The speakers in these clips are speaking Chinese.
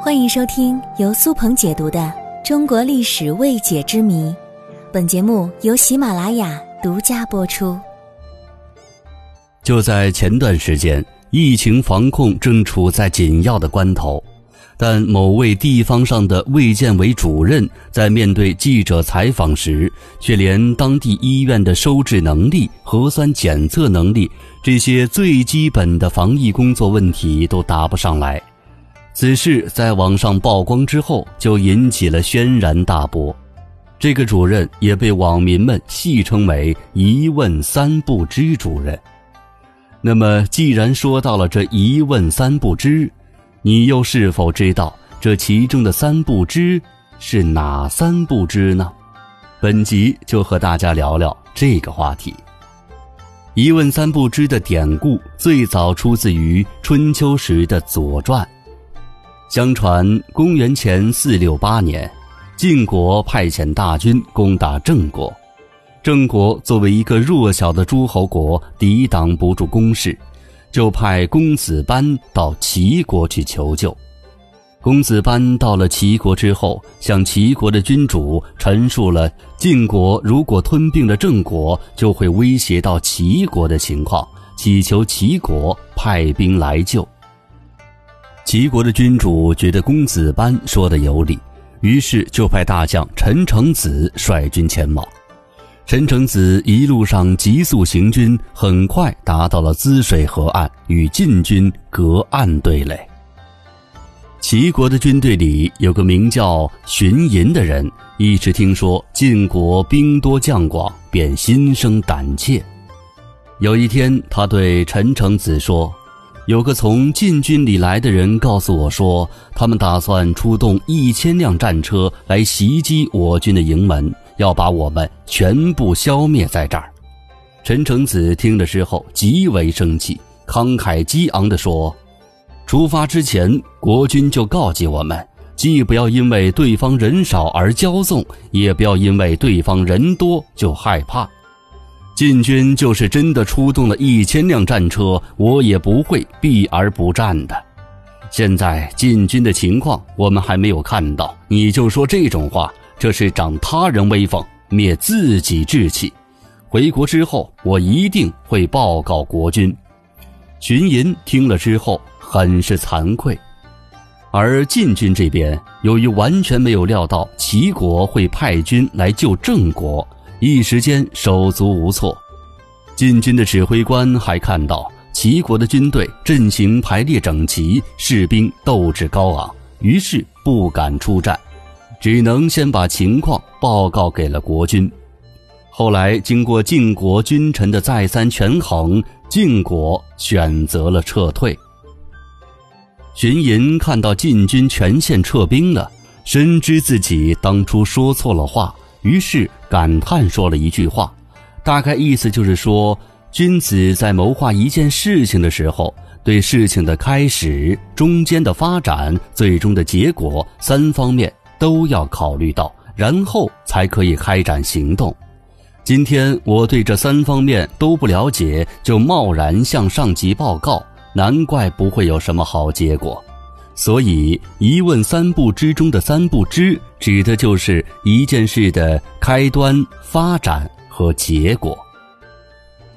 欢迎收听由苏鹏解读的《中国历史未解之谜》，本节目由喜马拉雅独家播出。就在前段时间，疫情防控正处在紧要的关头，但某位地方上的卫健委主任在面对记者采访时，却连当地医院的收治能力、核酸检测能力这些最基本的防疫工作问题都答不上来。此事在网上曝光之后，就引起了轩然大波。这个主任也被网民们戏称为“一问三不知主任”。那么，既然说到了这一问三不知，你又是否知道这其中的三不知是哪三不知呢？本集就和大家聊聊这个话题。一问三不知的典故最早出自于春秋时的《左传》。相传，公元前四六八年，晋国派遣大军攻打郑国。郑国作为一个弱小的诸侯国，抵挡不住攻势，就派公子班到齐国去求救。公子班到了齐国之后，向齐国的君主陈述了晋国如果吞并了郑国，就会威胁到齐国的情况，祈求齐国派兵来救。齐国的君主觉得公子班说的有理，于是就派大将陈成子率军前往。陈成子一路上急速行军，很快达到了滋水河岸，与晋军隔岸对垒。齐国的军队里有个名叫荀寅的人，一直听说晋国兵多将广，便心生胆怯。有一天，他对陈成子说。有个从禁军里来的人告诉我说，他们打算出动一千辆战车来袭击我军的营门，要把我们全部消灭在这儿。陈成子听了之后极为生气，慷慨激昂地说：“出发之前，国君就告诫我们，既不要因为对方人少而骄纵，也不要因为对方人多就害怕。”晋军就是真的出动了一千辆战车，我也不会避而不战的。现在晋军的情况我们还没有看到，你就说这种话，这是长他人威风，灭自己志气。回国之后，我一定会报告国君。荀寅听了之后，很是惭愧。而晋军这边，由于完全没有料到齐国会派军来救郑国。一时间手足无措，晋军的指挥官还看到齐国的军队阵型排列整齐，士兵斗志高昂，于是不敢出战，只能先把情况报告给了国君。后来经过晋国君臣的再三权衡，晋国选择了撤退。荀寅看到晋军全线撤兵了，深知自己当初说错了话。于是感叹说了一句话，大概意思就是说，君子在谋划一件事情的时候，对事情的开始、中间的发展、最终的结果三方面都要考虑到，然后才可以开展行动。今天我对这三方面都不了解，就贸然向上级报告，难怪不会有什么好结果。所以，一问三不知中的三不知，指的就是一件事的开端、发展和结果。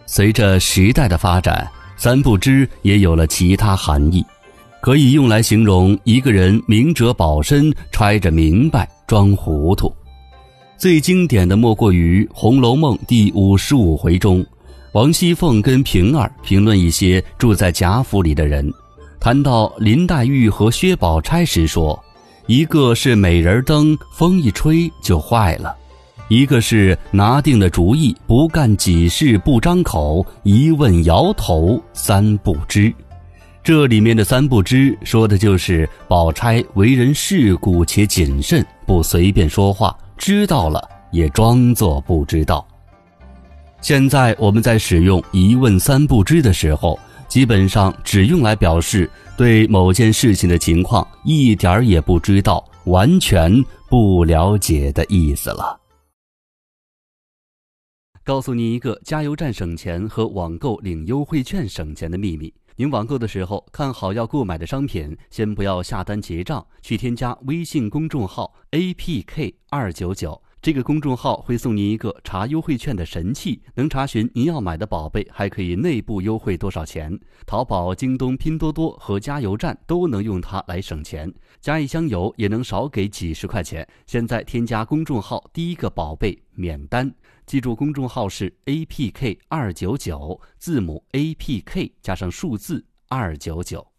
随着时代的发展，三不知也有了其他含义，可以用来形容一个人明哲保身、揣着明白装糊涂。最经典的莫过于《红楼梦》第五十五回中，王熙凤跟平儿评论一些住在贾府里的人。谈到林黛玉和薛宝钗时说：“一个是美人灯，风一吹就坏了；一个是拿定了主意，不干几事不张口，一问摇头三不知。”这里面的三不知，说的就是宝钗为人世故且谨慎，不随便说话，知道了也装作不知道。现在我们在使用“一问三不知”的时候。基本上只用来表示对某件事情的情况一点儿也不知道、完全不了解的意思了。告诉你一个加油站省钱和网购领优惠券省钱的秘密：您网购的时候看好要购买的商品，先不要下单结账，去添加微信公众号 apk 二九九。这个公众号会送您一个查优惠券的神器，能查询您要买的宝贝，还可以内部优惠多少钱。淘宝、京东、拼多多和加油站都能用它来省钱，加一箱油也能少给几十块钱。现在添加公众号，第一个宝贝免单。记住，公众号是 apk 二九九，字母 apk 加上数字二九九。